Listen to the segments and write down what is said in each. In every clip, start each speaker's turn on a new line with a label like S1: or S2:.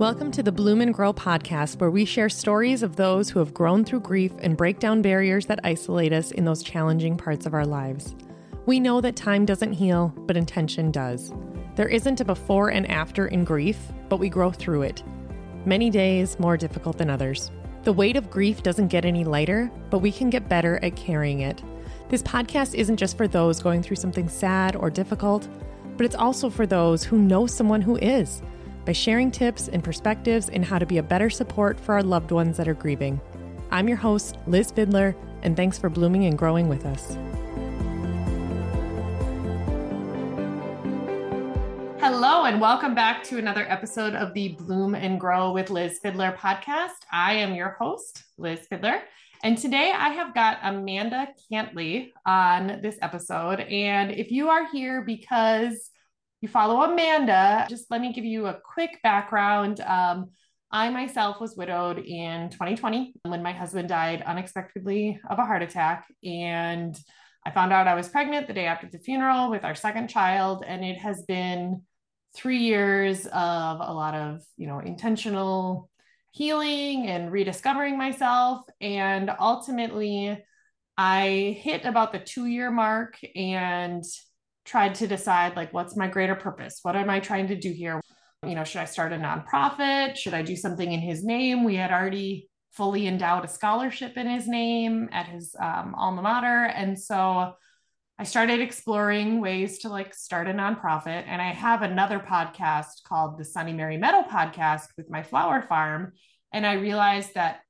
S1: Welcome to the Bloom and Grow podcast, where we share stories of those who have grown through grief and break down barriers that isolate us in those challenging parts of our lives. We know that time doesn't heal, but intention does. There isn't a before and after in grief, but we grow through it. Many days more difficult than others. The weight of grief doesn't get any lighter, but we can get better at carrying it. This podcast isn't just for those going through something sad or difficult, but it's also for those who know someone who is by sharing tips and perspectives in how to be a better support for our loved ones that are grieving. I'm your host, Liz Fiedler, and thanks for blooming and growing with us. Hello, and welcome back to another episode of the Bloom and Grow with Liz Fiedler podcast. I am your host, Liz Fiedler. And today I have got Amanda Cantley on this episode. And if you are here because you follow Amanda, just let me give you a quick background. Um, I myself was widowed in 2020 when my husband died unexpectedly of a heart attack. And I found out I was pregnant the day after the funeral with our second child. And it has been three years of a lot of, you know, intentional healing and rediscovering myself. And ultimately, I hit about the two year mark and tried to decide like what's my greater purpose? What am i trying to do here? You know should i start a nonprofit? Should i do something in his name? We had already fully endowed a scholarship in his name at his um, alma mater. And so i started exploring ways to like start a nonprofit. And i have another podcast called the sunny mary meadow podcast with my flower farm. And i realized that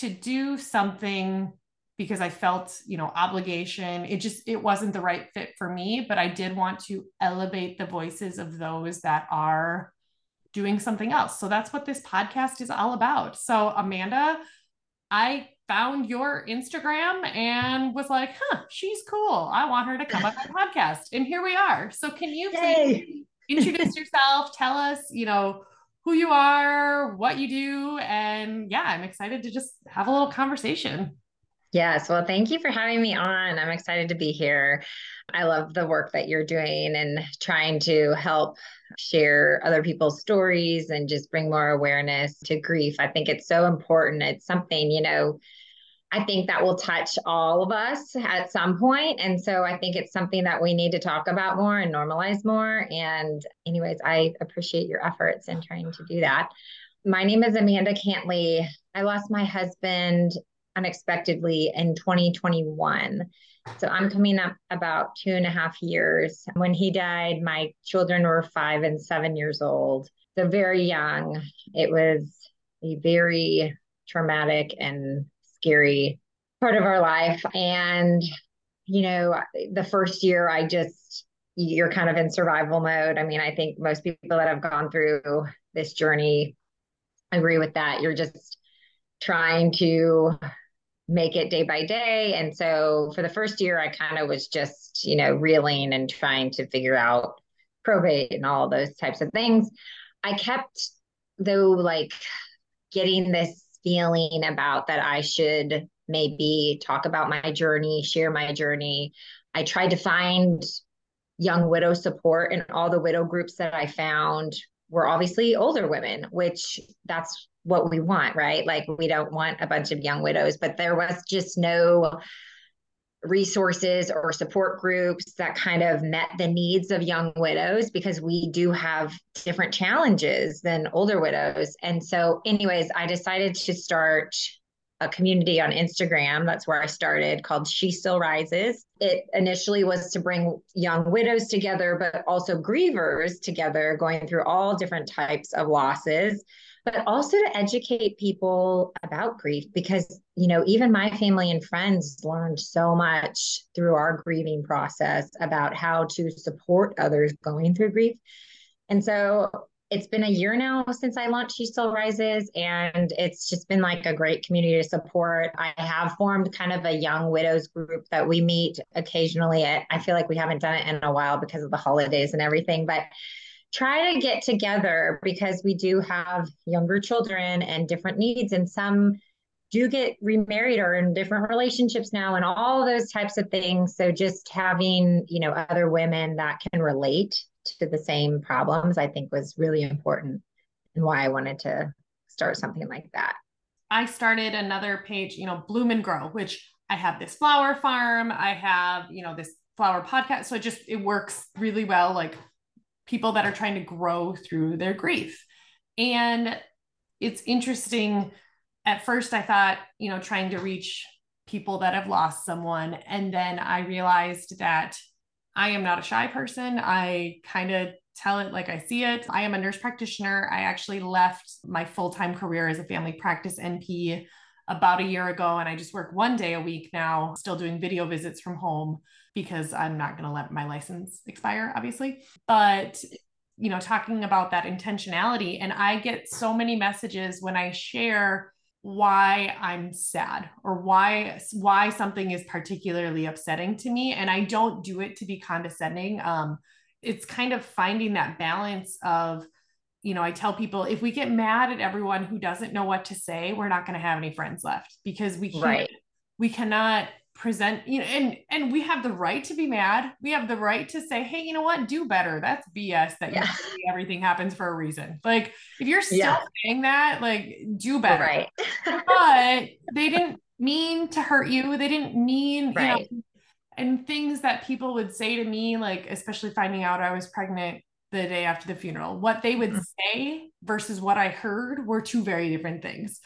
S1: to do something because I felt, you know, obligation. It just it wasn't the right fit for me, but I did want to elevate the voices of those that are doing something else. So that's what this podcast is all about. So Amanda, I found your Instagram and was like, "Huh, she's cool. I want her to come on my podcast." And here we are. So can you please introduce yourself, tell us, you know, who you are, what you do, and yeah, I'm excited to just have a little conversation.
S2: Yes. Well, thank you for having me on. I'm excited to be here. I love the work that you're doing and trying to help share other people's stories and just bring more awareness to grief. I think it's so important. It's something, you know, I think that will touch all of us at some point. And so I think it's something that we need to talk about more and normalize more. And, anyways, I appreciate your efforts in trying to do that. My name is Amanda Cantley. I lost my husband unexpectedly in 2021. So I'm coming up about two and a half years. When he died, my children were five and seven years old. So very young. It was a very traumatic and scary part of our life. And, you know, the first year I just, you're kind of in survival mode. I mean, I think most people that have gone through this journey agree with that. You're just trying to make it day by day. And so for the first year, I kind of was just, you know, reeling and trying to figure out probate and all those types of things. I kept, though, like getting this feeling about that I should maybe talk about my journey, share my journey. I tried to find young widow support, and all the widow groups that I found were obviously older women, which that's what we want, right? Like we don't want a bunch of young widows, but there was just no resources or support groups that kind of met the needs of young widows because we do have different challenges than older widows. And so, anyways, I decided to start a community on Instagram. That's where I started called She Still Rises. It initially was to bring young widows together, but also grievers together, going through all different types of losses but also to educate people about grief because you know even my family and friends learned so much through our grieving process about how to support others going through grief and so it's been a year now since I launched She Still Rises, and it's just been like a great community to support. I have formed kind of a young widows group that we meet occasionally. At, I feel like we haven't done it in a while because of the holidays and everything, but try to get together because we do have younger children and different needs and some do get remarried or in different relationships now and all those types of things so just having you know other women that can relate to the same problems i think was really important and why I wanted to start something like that.
S1: I started another page, you know, Bloom and Grow, which I have this flower farm, I have, you know, this flower podcast. So it just it works really well like people that are trying to grow through their grief. And it's interesting at first I thought, you know, trying to reach people that have lost someone and then I realized that I am not a shy person. I kind of tell it like I see it. I am a nurse practitioner. I actually left my full time career as a family practice NP about a year ago, and I just work one day a week now, still doing video visits from home because I'm not going to let my license expire, obviously. But you know, talking about that intentionality, and I get so many messages when I share why I'm sad or why why something is particularly upsetting to me and I don't do it to be condescending um it's kind of finding that balance of you know i tell people if we get mad at everyone who doesn't know what to say we're not going to have any friends left because we can't right. we cannot present you know and and we have the right to be mad we have the right to say hey you know what do better that's bs that yeah. everything happens for a reason like if you're still yeah. saying that like do better right but they didn't mean to hurt you they didn't mean right. you know and things that people would say to me, like especially finding out I was pregnant the day after the funeral, what they would mm-hmm. say versus what I heard were two very different things.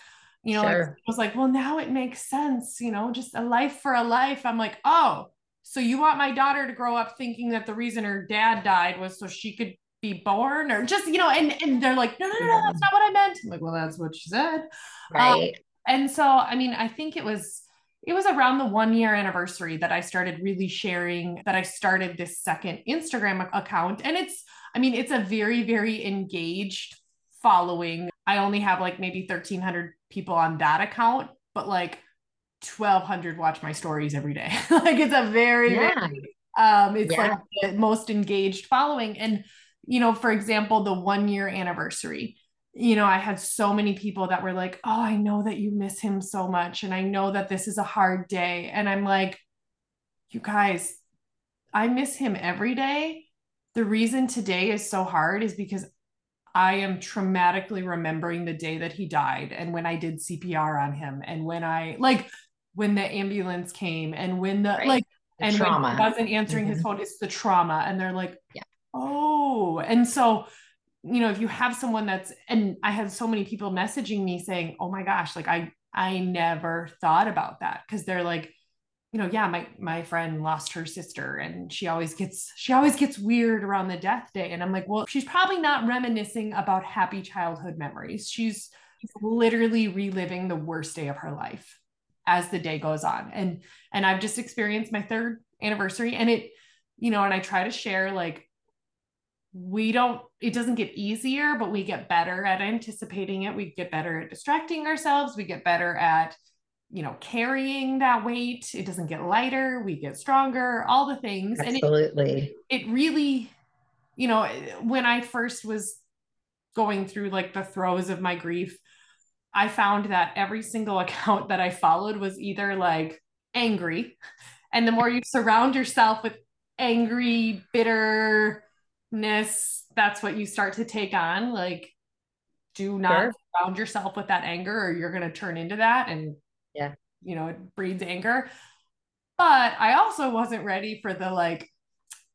S1: You know, sure. I was like, well, now it makes sense, you know, just a life for a life. I'm like, oh, so you want my daughter to grow up thinking that the reason her dad died was so she could be born or just, you know, and, and they're like, no, no, no, no, that's not what I meant. I'm like, well, that's what she said. Um, right. Um, and so, I mean, I think it was, it was around the one year anniversary that I started really sharing that I started this second Instagram account. And it's, I mean, it's a very, very engaged following. I only have like maybe 1,300 people on that account, but like 1,200 watch my stories every day. like it's a very, yeah. very, um, it's yeah. like the most engaged following. And, you know, for example, the one year anniversary you know, I had so many people that were like, Oh, I know that you miss him so much. And I know that this is a hard day. And I'm like, You guys, I miss him every day. The reason today is so hard is because I am traumatically remembering the day that he died and when I did CPR on him and when I like when the ambulance came and when the right. like the and trauma. when he wasn't answering mm-hmm. his phone, it's the trauma. And they're like, yeah. oh, and so you know if you have someone that's and i have so many people messaging me saying oh my gosh like i i never thought about that. Because they're like you know yeah my my friend lost her sister and she always gets she always gets weird around the death day. And i'm like well she's probably not reminiscing about happy childhood memories. She's literally reliving the worst day of her life as the day goes on. And and i've just experienced my third anniversary and it you know and i try to share like we don't it doesn't get easier but we get better at anticipating it. We get better at distracting ourselves. We get better at you know carrying that weight. It doesn't get lighter. We get stronger. All the things.
S2: Absolutely
S1: and it, it really you know when i first was going through like the throes of my grief i found that every single account that i followed was either like angry. And the more you surround yourself with angry bitter ness that's what you start to take on like do not sure. surround yourself with that anger or you're going to turn into that and
S2: yeah.
S1: you know it breeds anger. But i also wasn't ready for the like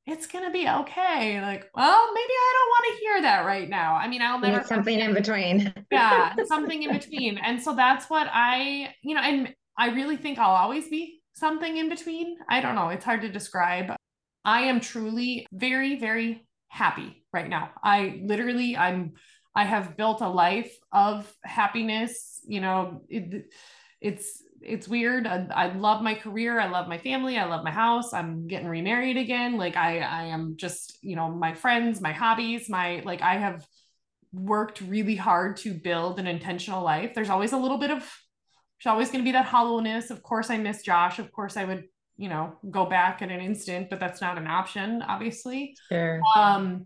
S1: it's gonna be okay like well maybe i don't want to hear that right now. I mean i'll never
S2: something in between.
S1: Yeah something in between. And so that's what i you know and i really think i'll always be something in between. I don't know it's hard to describe. I am truly very very happy right now. I literally, I'm, I have built a life of happiness. You know, it, it's, it's weird. I, I, love my career. I love my family. I love my house. I'm getting remarried again. Like I, I am just, you know, my friends, my hobbies, my, like I have worked really hard to build an intentional life. There's always a little bit of, there's always going to be that hollowness. Of course, I miss Josh. Of course, I would you know go back in an instant but that's not an option obviously.
S2: Sure.
S1: um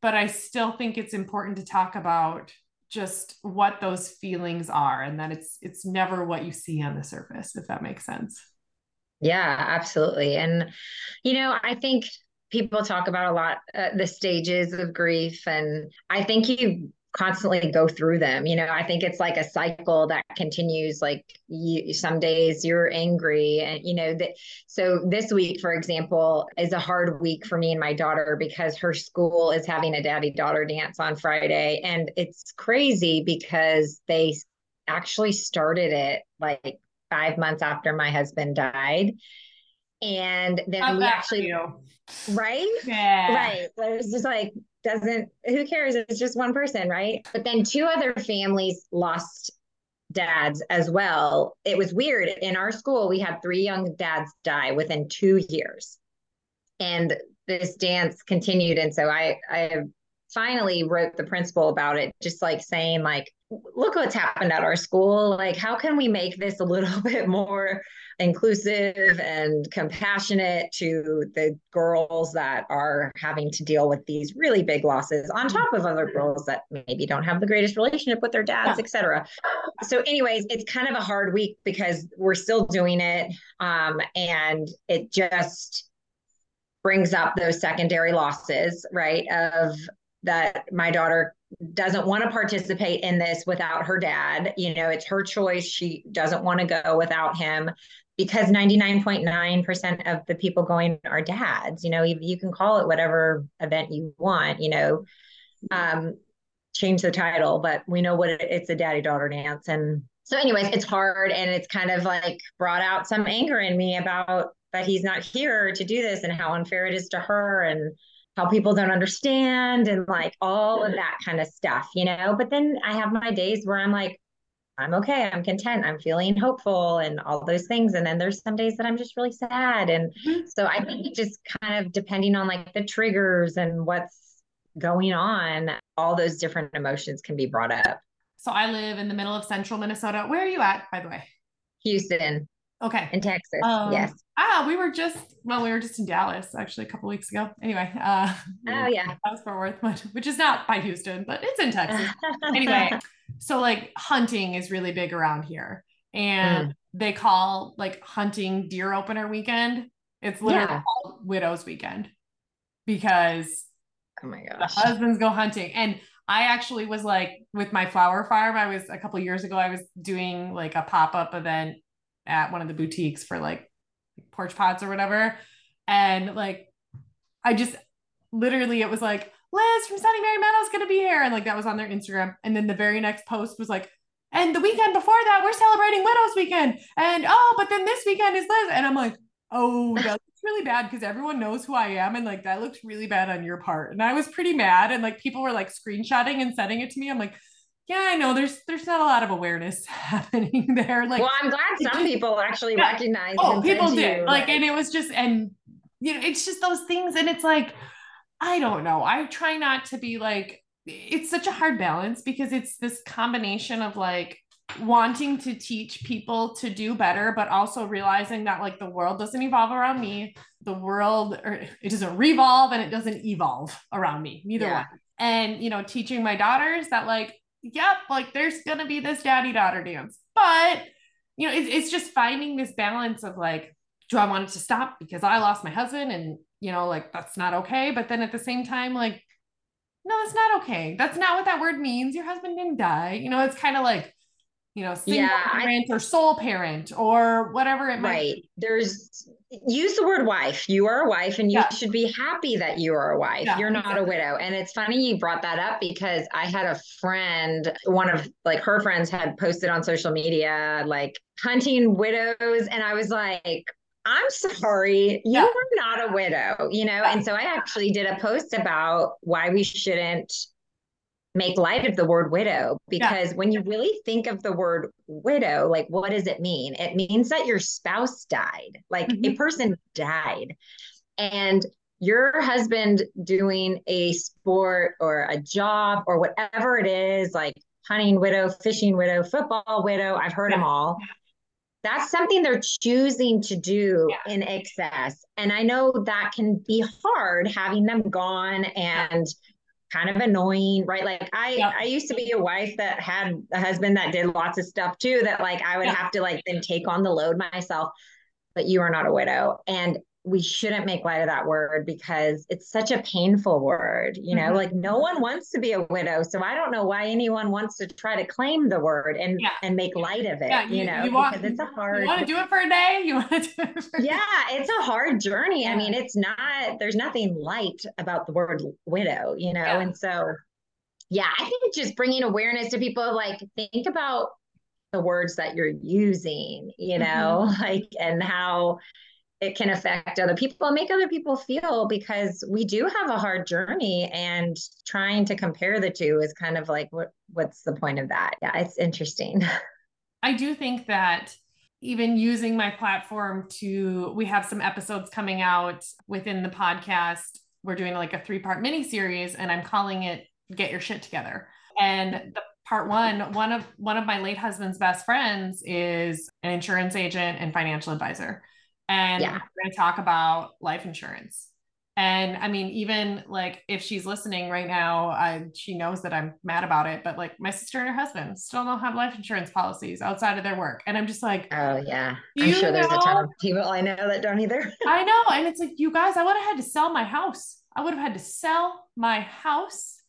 S1: but i still think it's important to talk about just what those feelings are and that it's it's never what you see on the surface if that makes sense.
S2: Yeah absolutely. And you know i think people talk about a lot uh, the stages of grief and i think you constantly go through them. You know, I think it's like a cycle that continues. Like you, some days you're angry, and you know that. So this week, for example, is a hard week for me and my daughter because her school is having a daddy daughter dance on Friday, and it's crazy because they actually started it like five months after my husband died. And then we actually, right?
S1: Yeah.
S2: Right. So it's just like, doesn't who cares? It's just one person right? But then two other families lost dads as well. It was weird. In our school we had three young dads die within two years. And this dance continued. And so i i finally wrote the principal about it just like saying like look what's happened at our school like how can we make this a little bit more inclusive and compassionate to the girls that are having to deal with these really big losses on top of other girls that maybe don't have the greatest relationship with their dads yeah. etc so anyways it's kind of a hard week because we're still doing it um, and it just brings up those secondary losses right of that my daughter doesn't want to participate in this without her dad. You know, it's her choice. She doesn't want to go without him because 99.9% of the people going are dads. You know, you, you can call it whatever event you want, you know, um, change the title, but we know what it, it's a daddy daughter dance. And so, anyways, it's hard and it's kind of like brought out some anger in me about that he's not here to do this and how unfair it is to her and how people don't understand and like all of that kind of stuff, you know. But then I have my days where I'm like, I'm okay, I'm content, I'm feeling hopeful and all those things. And then there's some days that I'm just really sad. And mm-hmm. so I think just kind of depending on like the triggers and what's going on, all those different emotions can be brought up.
S1: So I live in the middle of central Minnesota. Where are you at, by the way?
S2: Houston.
S1: Okay.
S2: In Texas. Um, yes.
S1: Ah, we were just well, we were just in Dallas actually a couple weeks ago. Anyway, uh
S2: oh yeah.
S1: Dallas Fort Worth, which is not by Houston, but it's in Texas. anyway, so like hunting is really big around here. And mm. they call like hunting deer opener weekend. It's literally yeah. called widow's weekend because
S2: oh my gosh.
S1: husbands go hunting. And I actually was like with my flower farm. I was a couple years ago, I was doing like a pop-up event at one of the boutiques for like porch pots or whatever. And like, I just literally, it was like, Liz from Sunny Mary Meadows gonna be here. And like, that was on their Instagram. And then the very next post was like, and the weekend before that, we're celebrating Widows Weekend. And oh, but then this weekend is Liz. And I'm like, oh, that looks really bad because everyone knows who I am. And like, that looks really bad on your part. And I was pretty mad. And like, people were like screenshotting and sending it to me. I'm like, yeah, I know there's there's not a lot of awareness happening there. Like,
S2: well, I'm glad some people actually yeah. recognize.
S1: Oh, people did. You, like, and it was just, and you know, it's just those things, and it's like, I don't know. I try not to be like. It's such a hard balance because it's this combination of like wanting to teach people to do better, but also realizing that like the world doesn't evolve around me. The world, or it doesn't revolve, and it doesn't evolve around me. Neither yeah. one. And you know, teaching my daughters that like yep, like there's gonna be this daddy daughter dance. But you know, it's it's just finding this balance of like, do I want it to stop because I lost my husband and you know, like that's not okay. But then at the same time, like, no, that's not okay. That's not what that word means. Your husband didn't die. You know, it's kind of like you know, single yeah, parent I, or sole parent or whatever it might
S2: right. Be. There's use the word wife. You are a wife and you yeah. should be happy that you are a wife. Yeah, You're not exactly. a widow. And it's funny you brought that up because I had a friend, one of like her friends had posted on social media like hunting widows and I was like I'm sorry, you yeah. were not a widow, you know? And so I actually did a post about why we shouldn't make light of the word widow because yeah. when you really think of the word widow, like what does it mean? It means that your spouse died, like mm-hmm. a person died. And your husband doing a sport or a job or whatever it is, like hunting widow, fishing widow, football widow, I've heard yeah. them all. That's something they're choosing to do yeah. in excess. And I know that can be hard having them gone and kind of annoying, right? Like I. I used to be a wife that had a husband that did lots of stuff too that like I would have to like then take on the load myself. But you are not a widow. And we shouldn't make light of that word because it's such a painful word, you know, mm-hmm. like no one wants to be a widow. So I don't know why anyone wants to try to claim the word and yeah. and make light of it, yeah, you, you, know, you want, because it's a hard
S1: You want to do it for a day? You want to do
S2: it for Yeah, it's a hard journey. Yeah. I mean, it's not there's nothing light about the word widow, you know. And so yeah, I think just bringing awareness to people like think about the words that you're using, you know, mm-hmm. like and how it can affect other people and make other people feel because we do have a hard journey and trying to compare the two is kind of like what what's the point of that? Yeah it's interesting.
S1: I do think that even using my platform to we have some episodes coming out within the podcast. We're doing like a three part mini series and i'm calling it get your shit together. And the part one one of one of my late husband's best friends is an insurance agent and financial advisor and yeah. we're going to talk about life insurance. And I mean, even like if she's listening right now, I, she knows that I'm mad about it. But like my sister and her husband still don't have life insurance policies outside of their work, and I'm just like,
S2: oh yeah, I'm sure know? there's a ton of people I know that don't either.
S1: I know, and it's like you guys, I would have had to sell my house. I would have had to sell my house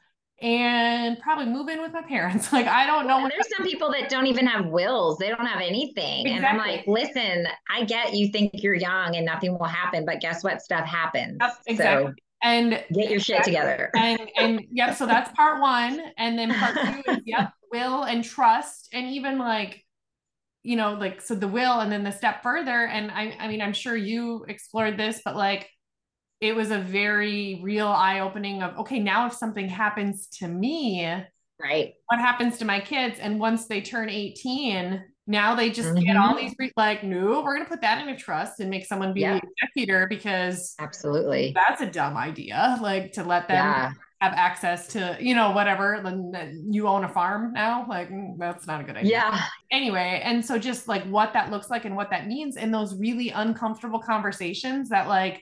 S1: and probably move in with my parents. Like I don't know.
S2: Well, there's some people that don't even have wills. They don't have anything. Exactly. And I'm like, listen, I get you think you're young and nothing will happen, but guess what? Stuff happens. Yep,
S1: exactly. So
S2: and get your shit together.
S1: And and yep, so that's part one. And then part two is yep, will and trust. And even like, you know, like so the will and then the step further. And I I mean, I'm sure you explored this, but like it was a very real eye opening of okay, now if something happens to me,
S2: right?
S1: What happens to my kids? And once they turn 18, now they just mm-hmm. get all these like, no, we're gonna put that in a trust and make someone be yeah. the executor because
S2: absolutely
S1: that's a dumb idea. Like to let them yeah. have access to, you know, whatever. Then you own a farm now. Like mm, that's not a good idea.
S2: Yeah.
S1: Anyway, and so just like what that looks like and what that means in those really uncomfortable conversations that like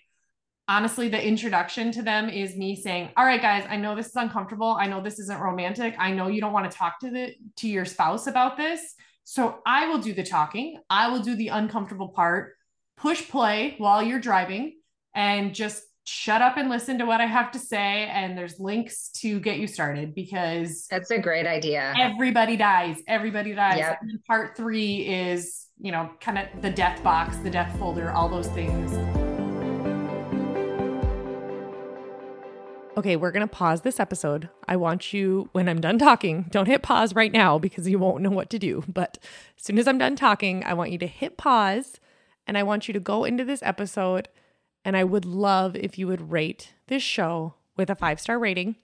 S1: honestly the introduction to them is me saying all right guys i know this is uncomfortable. I know this isn't romantic. I know you don't want to talk to the to your spouse about this. So i will do the talking. I will do the uncomfortable part. Push play while you're driving and just shut up and listen to what i have to say. And there's links to get you started because
S2: that's a great idea.
S1: everybody dies. Everybody dies. Yep. part three is you know kind of the death box the death folder all those things Okay, we're going to pause this episode. I want you, when I'm done talking, don't hit pause right now because you won't know what to do. But as soon as I'm done talking, I want you to hit pause and I want you to go into this episode. And I would love if you would rate this show with a five star rating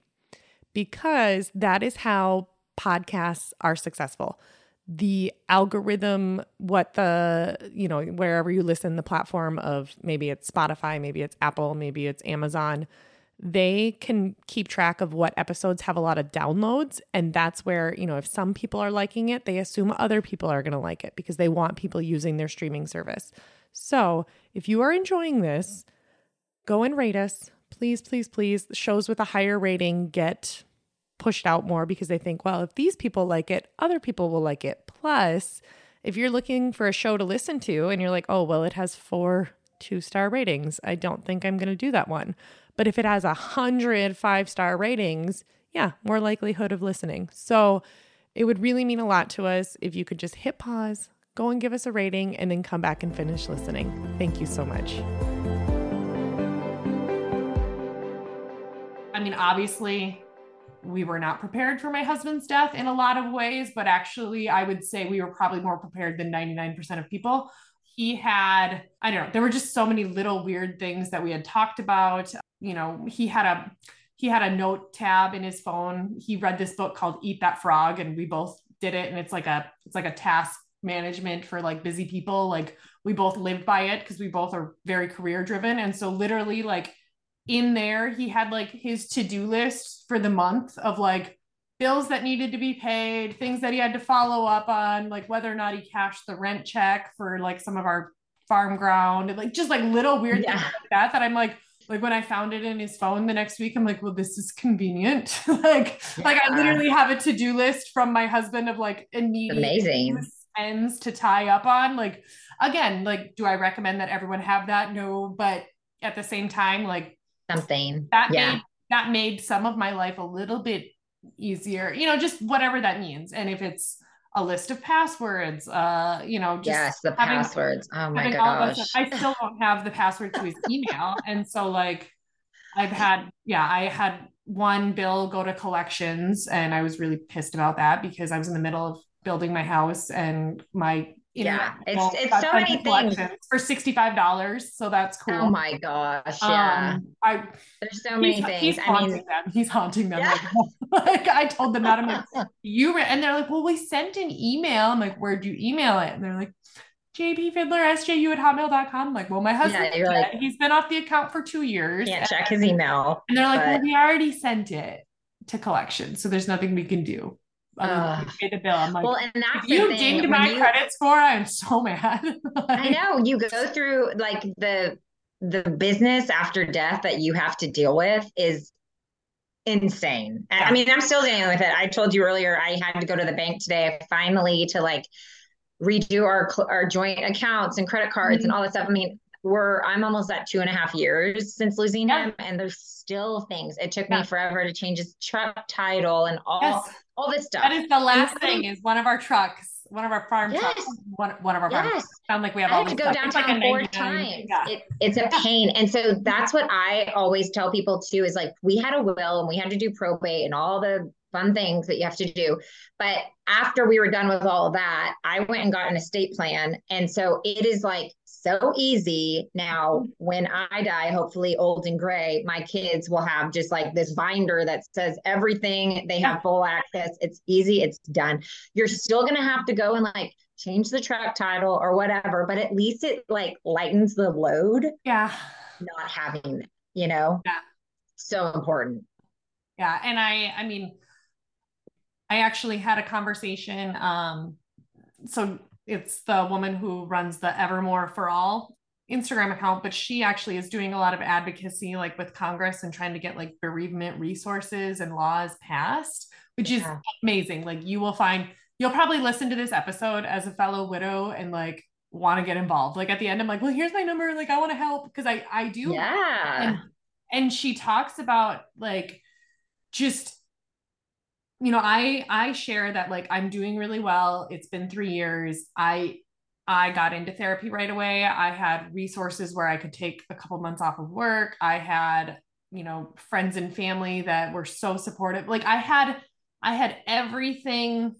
S1: because that is how podcasts are successful. The algorithm, what the, you know, wherever you listen, the platform of maybe it's Spotify, maybe it's Apple, maybe it's Amazon they can keep track of what episodes have a lot of downloads. And that's where, you know, if some people are liking it, they assume other people are going to like it because they want people using their streaming service. So if you are enjoying this, go and rate us. Please, please, please. Shows with a higher rating get pushed out more because they think, well, if these people like it, other people will like it. Plus, if you're looking for a show to listen to and you're like, oh, well, it has four two star ratings, I don't think I'm going to do that one. But if it has a hundred five star ratings, yeah, more likelihood of listening. So it would really mean a lot to us if you could just hit pause, go and give us a rating, and then come back and finish listening. Thank you so much. I mean, obviously, we were not prepared for my husband's death in a lot of ways, but actually, I would say we were probably more prepared than 99% of people. He had, I don't know, there were just so many little weird things that we had talked about you know, he had a he had a note tab in his phone. He read this book called Eat That Frog and we both did it and it's like a it's like a task management for like busy people. Like we both lived by it because we both are very career driven and so literally like in there he had like his to-do list for the month of like bills that needed to be paid, things that he had to follow up on, like whether or not he cashed the rent check for like some of our farm ground, like just like little weird yeah. things like that that I'm like like when I found it in his phone the next week, I'm like, well, this is convenient. like, yeah. like I literally have a to-do list from my husband of like immediate
S2: amazing
S1: ends to tie up on. Like, again, like, do I recommend that everyone have that? No, but at the same time, like
S2: something
S1: that yeah. made that made some of my life a little bit easier, you know, just whatever that means. And if it's a list of passwords, uh, you know, just
S2: yes, the having, passwords. Oh my gosh.
S1: I still don't have the password to his email. and so like I've had, yeah, I had one bill go to collections and I was really pissed about that because I was in the middle of building my house and my
S2: yeah it's it's so many things
S1: for $65 so that's cool
S2: oh my gosh yeah um,
S1: i
S2: there's so many things
S1: he's haunting mean, them he's haunting them yeah. like, like, i told them that i'm like you re-, and they're like well we sent an email i'm like where'd you email it and they're like JP Fiddler, SJU at hotmail.com. I'm like, well, my husband, yeah, like, he's been off the account for two years.
S2: Can't check his email.
S1: And they're like, but... well, we already sent it to collection. So there's nothing we can do uh, pay the bill. I'm like, well, and that's you dinged my you, credit score. I'm so mad.
S2: like, I know you go through like the the business after death that you have to deal with is insane. And I mean, I'm still dealing with it. I told you earlier I had to go to the bank today finally to like redo our our joint accounts and credit cards mm-hmm. and all that stuff. I mean, we're I'm almost at two and a half years since losing yeah. him, and there's still things. It took yeah. me forever to change his truck title and all yes. All this stuff.
S1: That is the last thing. Is one of our trucks, one of our farm yes. trucks, one, one of our yes. farms. Sound like we have I all
S2: to go downtown like four times. Yeah. It, it's a pain, and so that's what I always tell people too. Is like we had a will and we had to do probate and all the fun things that you have to do. But after we were done with all of that, I went and got an estate plan. And so it is like so easy now when I die, hopefully old and gray, my kids will have just like this binder that says everything. They have full access. It's easy, it's done. You're still going to have to go and like change the track title or whatever, but at least it like lightens the load.
S1: Yeah.
S2: Not having, you know?
S1: Yeah.
S2: So important.
S1: Yeah. And I, I mean, I actually had a conversation. Um, so it's the woman who runs the Evermore for All Instagram account, but she actually is doing a lot of advocacy, like with Congress and trying to get like bereavement resources and laws passed, which is yeah. amazing. Like you will find, you'll probably listen to this episode as a fellow widow and like want to get involved. Like at the end, I'm like, well, here's my number. Like I want to help because I I do.
S2: Yeah.
S1: And, and she talks about like just you know i i share that like i'm doing really well. It's been three years. I i got into therapy right away. I had resources where i could take a couple months off of work. I had you know friends and family that were so supportive. Like i had i had everything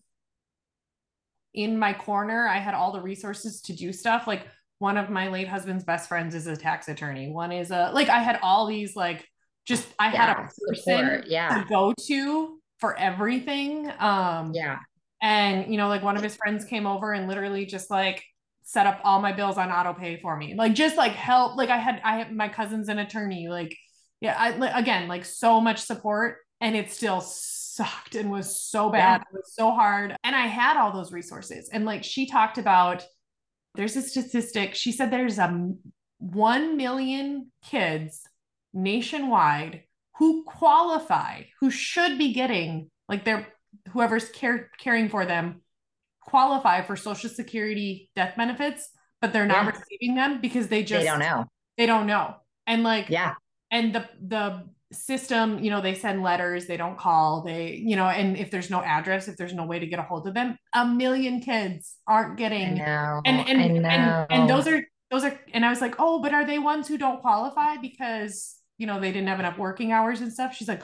S1: in my corner. I had all the resources to do stuff. Like one of my late husband's best friends is a tax attorney. One is a like i had all these like just i yeah, had a person support. yeah. to go to for everything. Um,
S2: yeah.
S1: And, you know, like one of his friends came over and literally just like set up all my bills on auto pay for me. Like, just like help. Like, I had, I had my cousin's an attorney. Like, yeah, I, again, like so much support. And it still sucked and was so bad. Yeah. It was so hard. And I had all those resources. And like she talked about, there's a statistic. She said there's a 1 million kids nationwide who qualify, who should be getting like their whoever's care, caring for them qualify for social security death benefits, but they're not yeah. receiving them because they just
S2: they don't know.
S1: They don't know. And like
S2: yeah.
S1: And the the system, you know, they send letters, they don't call, they, you know, and if there's no address, if there's no way to get a hold of them, a million kids aren't getting
S2: know,
S1: and and, and and those are those are and I was like, oh, but are they ones who don't qualify because you know, they didn't have enough working hours and stuff. She's like,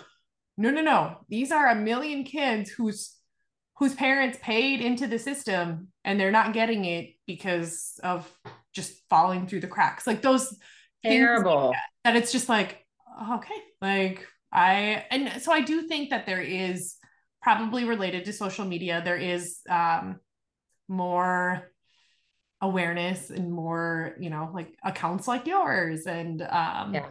S1: no, no, no. These are a million kids whose whose parents paid into the system and they're not getting it because of just falling through the cracks. Like those
S2: terrible
S1: like that, that it's just like, okay, like I and so I do think that there is probably related to social media. There is um more awareness and more, you know, like accounts like yours and um yeah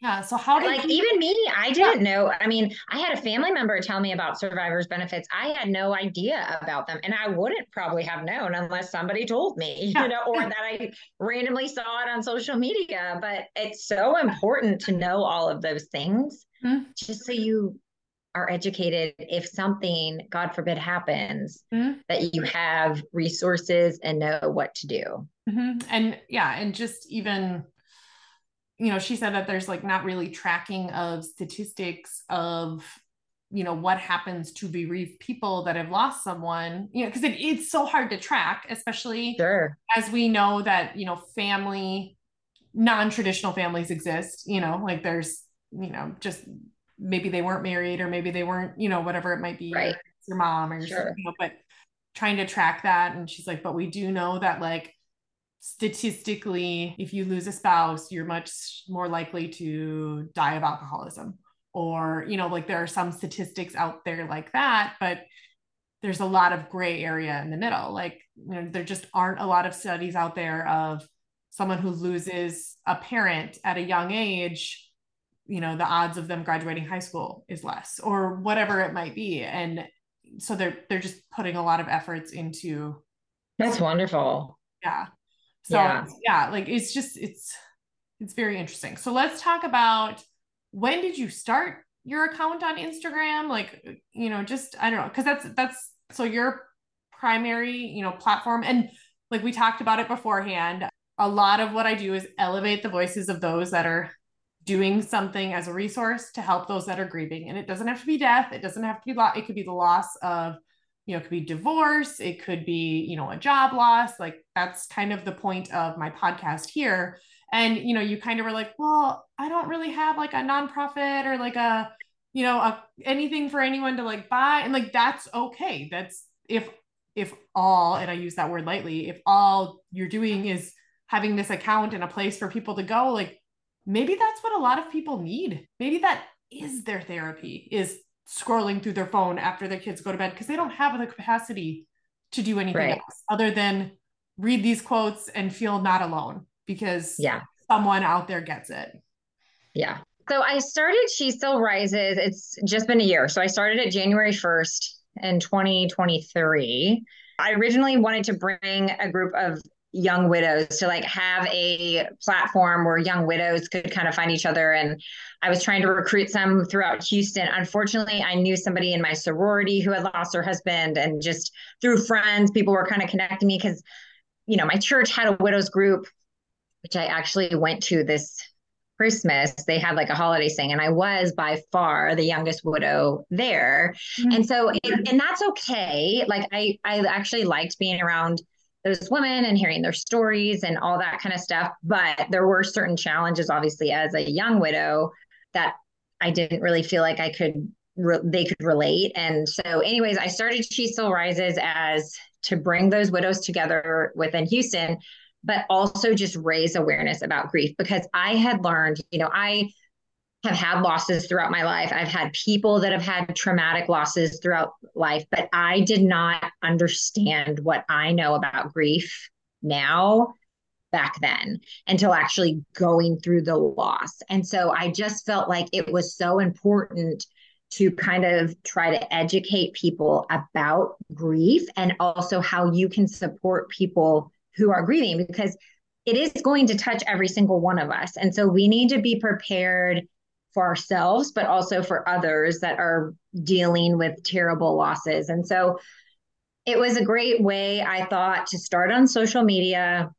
S1: yeah. So how
S2: did like you- even me, I didn't yeah. know. I mean, I had a family member tell me about survivors benefits. I had no idea about them. And I wouldn't probably have known unless somebody told me, yeah. you know, or that I randomly saw it on social media. But it's so important to know all of those things mm-hmm. just so you are educated if something, God forbid, happens, mm-hmm. that you have resources and know what to do.
S1: Mm-hmm. And yeah, and just even you know, she said that there's like not really tracking of statistics of you know what happens to bereaved people that have lost someone you know because it, it's so hard to track especially
S2: sure.
S1: as we know that you know family non-traditional families exist you know like there's you know just maybe they weren't married or maybe they weren't you know whatever it might be
S2: right.
S1: your mom or
S2: sure.
S1: you know, but trying to track that and she's like but we do know that like statistically if you lose a spouse you're much more likely to die of alcoholism. Or you know like there are some statistics out there like that but there's a lot of gray area in the middle. Like you know there just aren't a lot of studies out there of someone who loses a parent at a young age you know the odds of them graduating high school is less or whatever it might be. And so they're they're just putting a lot of efforts into
S2: that's wonderful.
S1: Yeah so yeah. yeah like it's just it's it's very interesting so let's talk about when did you start your account on Instagram? Like, you know, just I don't know, because that's that's so your primary, you know, platform. And like we talked about it beforehand, a lot of what I do is elevate the voices of those that are doing something as a resource to help those that are grieving. And it doesn't have to be death. It doesn't have to be lo- it could be the loss of, you know, it could be divorce, it could be, you know, a job loss. Like that's kind of the point of my podcast here. And you know you kind of were like well i don't really have like a nonprofit or like a you know a, anything for anyone to like buy. And like that's okay. That's if if all and i use that word lightly if all you're doing is having this account and a place for people to go like maybe that's what a lot of people need. Maybe that is their therapy is scrolling through their phone after their kids go to bed because they don't have the capacity to do anything right. else other than read these quotes and feel not alone because
S2: yeah.
S1: someone out there gets it.
S2: Yeah. So i started she still rises it's just been a year. So i started it january 1st in 2023 i originally wanted to bring a group of young widows to like have a platform where young widows could kind of find each other and i was trying to recruit some throughout houston unfortunately i knew somebody in my sorority who had lost her husband and just through friends people were kind of connecting me because you know my church had a widows group which I actually went to this Christmas, they had like a holiday thing, and I was by far the youngest widow there. Mm-hmm. And so, and, and that's okay. Like I, I actually liked being around those women and hearing their stories and all that kind of stuff. But there were certain challenges, obviously, as a young widow that I didn't really feel like I could, re- they could relate. And so, anyways, I started She Still Rises as to bring those widows together within Houston but also just raise awareness about grief because I had learned, you know, I have had losses throughout my life. I've had people that have had traumatic losses throughout life, but I did not understand what I know about grief now back then until actually going through the loss. And so I just felt like it was so important to kind of try to educate people about grief and also how you can support people who are grieving because it is going to touch every single one of us. And so we need to be prepared for ourselves, but also for others that are dealing with terrible losses. And so it was a great way, I thought, to start on social media.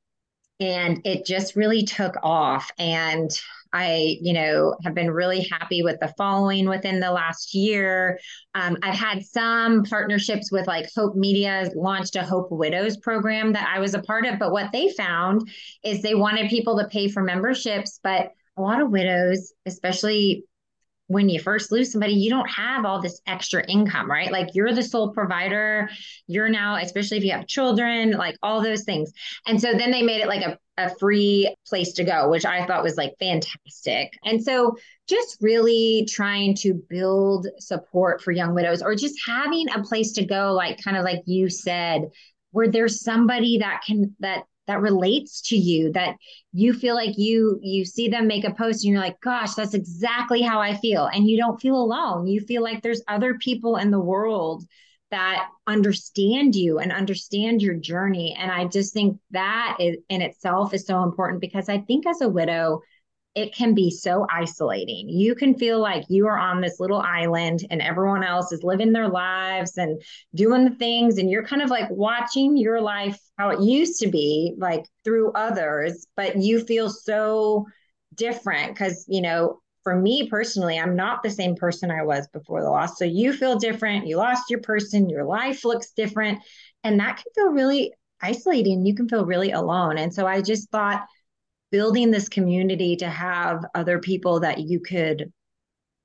S2: And it just really took off. And I, you know, have been really happy with the following within the last year. Um, I've had some partnerships with like Hope Media launched a Hope Widows program that I was a part of. But what they found is they wanted people to pay for memberships, but a lot of widows, especially when you first lose somebody, you don't have all this extra income, right? Like you're the sole provider. You're now, especially if you have children, like all those things. And so then they made it like a, a free place to go, which I thought was like fantastic. And so just really trying to build support for young widows or just having a place to go, like kind of like you said, where there's somebody that can, that that relates to you that you feel like you you see them make a post and you're like gosh that's exactly how i feel. And you don't feel alone. You feel like there's other people in the world that understand you and understand your journey. And i just think that is, in itself is so important because i think as a widow it can be so isolating. You can feel like you are on this little island and everyone else is living their lives and doing the things. And you're kind of like watching your life how it used to be, like through others, but you feel so different because, you know, for me personally, I'm not the same person I was before the loss. So you feel different. You lost your person, your life looks different. And that can feel really isolating. You can feel really alone. And so I just thought building this community to have other people that you could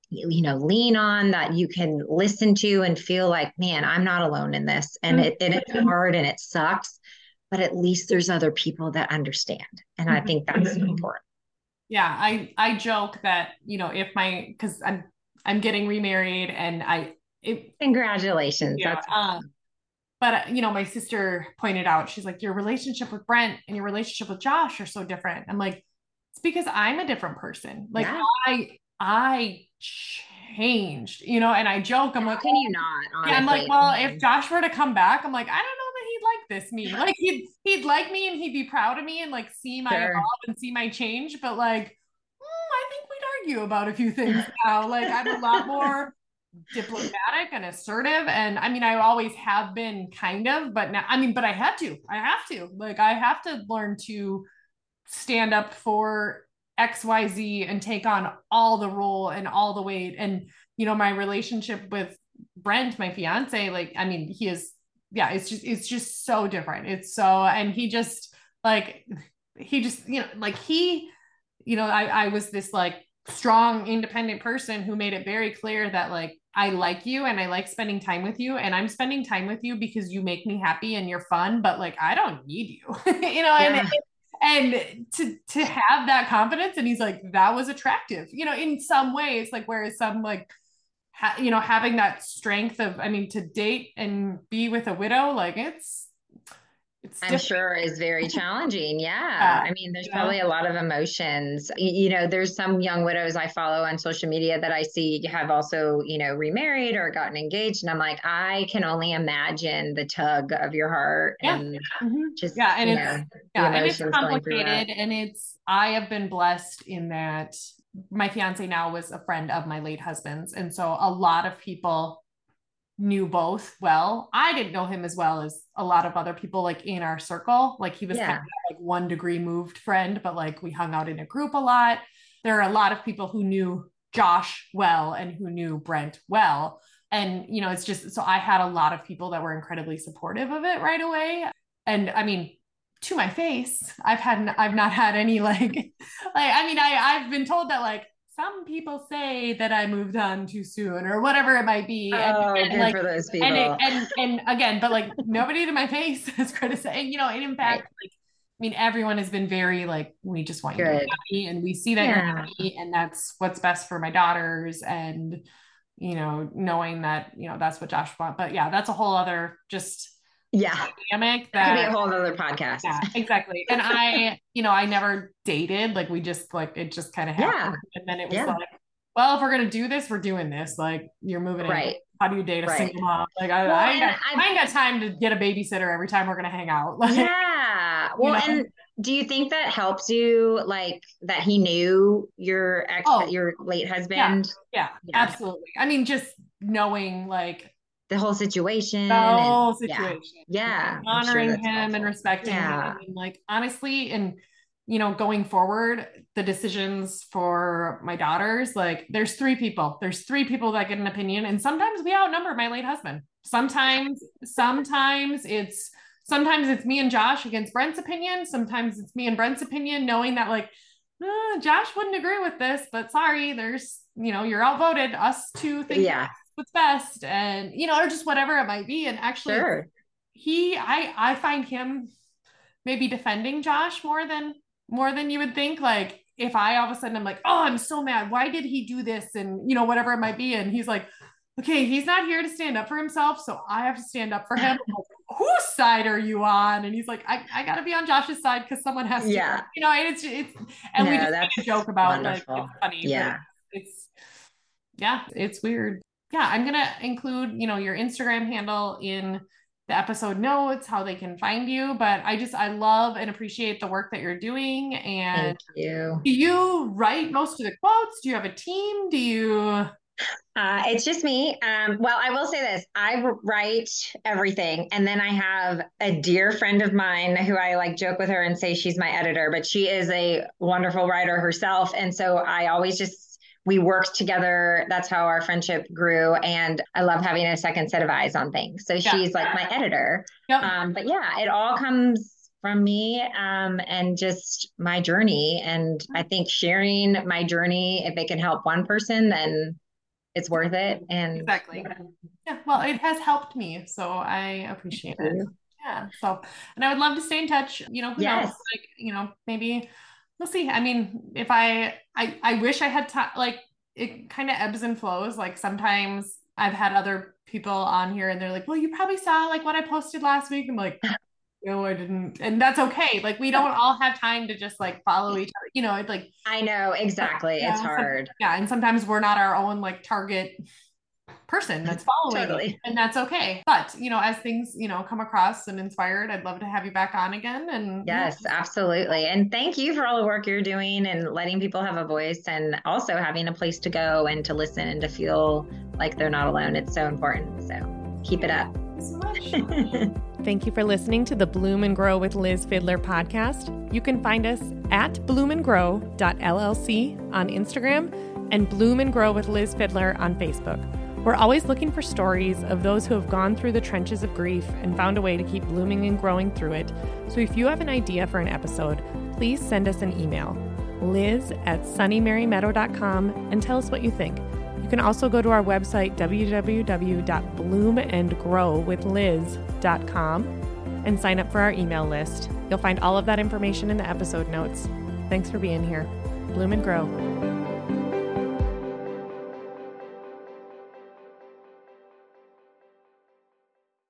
S2: you know lean on that you can listen to and feel like man i'm not alone in this and it and it's mm-hmm. hard and it sucks but at least there's other people that understand and i think that's mm-hmm. important
S1: yeah i i joke that you know if my because i'm i'm getting remarried and i it,
S2: congratulations yeah, that's um,
S1: but you know my sister pointed out she's like your relationship with brent and your relationship with josh are so different i'm like it's because i'm a different person like yeah. i i changed you know and i joke i'm
S2: How
S1: like
S2: can you not
S1: honestly? yeah i'm like well if josh were to come back i'm like i don't know that he'd like this me like he'd he'd like me and he'd be proud of me and like see my sure. evolve and see my change but like mm, i think we'd argue about a few things now like i'm a lot more diplomatic and assertive. And i mean i always have been kind of but now i mean but i had to i have to like i have to learn to stand up for xyz and take on all the role and all the weight. And you know my relationship with brent my fiance like i mean he is yeah it's just it's just so different. It's so and he just like he just you know like he you know i i was this like strong independent person who made it very clear that like I like you and I like spending time with you and I'm spending time with you because you make me happy and you're fun but like I don't need you you know yeah. and and to to have that confidence and he's like that was attractive you know in some ways like whereas some like ha- you know having that strength of I mean to date and be with a widow like it's
S2: it's I'm sure is very challenging. Yeah. yeah. I mean, there's yeah. probably a lot of emotions. You, know, there's some young widows I follow on social media that I see have also, you know, remarried or gotten engaged. And I'm like, I can only imagine the tug of your heart yeah. and mm-hmm. just,
S1: yeah. And it's, know, yeah, and it's complicated. And it's, I have been blessed in that my fiance now was a friend of my late husband's. And so a lot of people knew both well. I didn't know him as well as a lot of other people like in our circle. Like he was yeah. kind of like one degree moved friend, but like we hung out in a group a lot. There are a lot of people who knew Josh well and who knew Brent well. And you know, it's just so I had a lot of people that were incredibly supportive of it right away. And I mean, to my face, I've had I've not had any like like I mean, I I've been told that like some people say that I moved on too soon or whatever it might be.
S2: Oh, and, and like, for those people.
S1: And, it, and, and again, but like nobody to my face has criticized, you know, and in fact, right. like, I mean, everyone has been very like, we just want Good. you to be happy and we see that yeah. you're happy and that's what's best for my daughters. And, you know, knowing that, you know, that's what Josh wants. But yeah, that's a whole other just
S2: yeah.
S1: Dynamic
S2: that could be a whole other podcast.
S1: Yeah exactly. And i you know i never dated like we just like it just kind of happened. Yeah. and then it was yeah. like well if we're gonna do this we're doing this. Like you're moving
S2: right.
S1: In. how do you date a right. single mom? Like I, well, I, ain't got, I, ain't got time to get a babysitter every time we're gonna hang out.
S2: Like, yeah. well you know? and do you think that helps you like that he knew your ex oh, your late husband?
S1: Yeah, yeah, yeah. absolutely. I mean just knowing like
S2: the whole situation.
S1: The whole and, situation.
S2: Yeah.
S1: yeah honoring sure him helpful. and respecting yeah. him. And like honestly, and you know, going forward, the decisions for my daughters, like there's three people. There's three people that get an opinion. And sometimes we outnumber my late husband. Sometimes, sometimes it's sometimes it's me and Josh against Brent's opinion. Sometimes it's me and Brent's opinion, knowing that like uh, Josh wouldn't agree with this, but sorry, there's you know, you're outvoted. Us two think
S2: yeah
S1: what's best and you know or just whatever it might be. And actually sure. he i i find him maybe defending josh more than more than you would think. Like if i all of a sudden i'm like oh i'm so mad. Why did he do this? And you know whatever it might be. And he's like okay he's not here to stand up for himself so i have to stand up for him. Whose side are you on? And he's like i, I gotta be on josh's side because someone has to.
S2: Yeah.
S1: You know and it's it's and we just joke about wonderful. like it's funny
S2: yeah.
S1: it's yeah it's weird yeah, I'm gonna include, you know, your Instagram handle in the episode notes, how they can find you. But I just I love and appreciate the work that you're doing. And
S2: Thank you.
S1: Do you write most of the quotes? Do you have a team? Do you
S2: Uh, it's just me. Um, well, I will say this: I write everything, and then I have a dear friend of mine who I like joke with her and say she's my editor, but she is a wonderful writer herself, and so I always just we worked together. That's how our friendship grew, and I love having a second set of eyes on things. So yeah. she's like my editor. Yep. Um, but yeah, it all comes from me um, and just my journey. And I think sharing my journey, if it can help one person, then it's worth it. And
S1: exactly. Yeah. Well, it has helped me. So I appreciate it. Yeah. So, and I would love to stay in touch. You know, who yes. knows? Like, you know, maybe we'll see. I mean, if I, I, I wish I had time, like, it kind of ebbs and flows. Like sometimes I've had other people on here and they're like, well, you probably saw like what I posted last week. I'm like, no, I didn't. And that's okay. Like we don't all have time to just like follow each other. You know, it's like
S2: I know exactly. Yeah, it's hard.
S1: Yeah. And sometimes we're not our own like target person that's following totally. and that's okay but you know as things you know come across and inspired i'd love to have you back on again and
S2: yes yeah. absolutely and thank you for all the work you're doing and letting people have a voice and also having a place to go and to listen and to feel like they're not alone it's so important so keep it up so
S1: Thank you for listening to the Bloom and Grow with Liz Fiedler podcast. You can find us at bloomandgrow.llc on Instagram and Bloom and Grow with Liz Fiedler on Facebook. We're always looking for stories of those who have gone through the trenches of grief and found a way to keep blooming and growing through it. So if you have an idea for an episode, please send us an email, liz at sunnymarymeadow.com, and tell us what you think. You can also go to our website, www.bloomandgrowwithliz.com, and sign up for our email list. You'll find all of that information in the episode notes. Thanks for being here. Bloom and grow.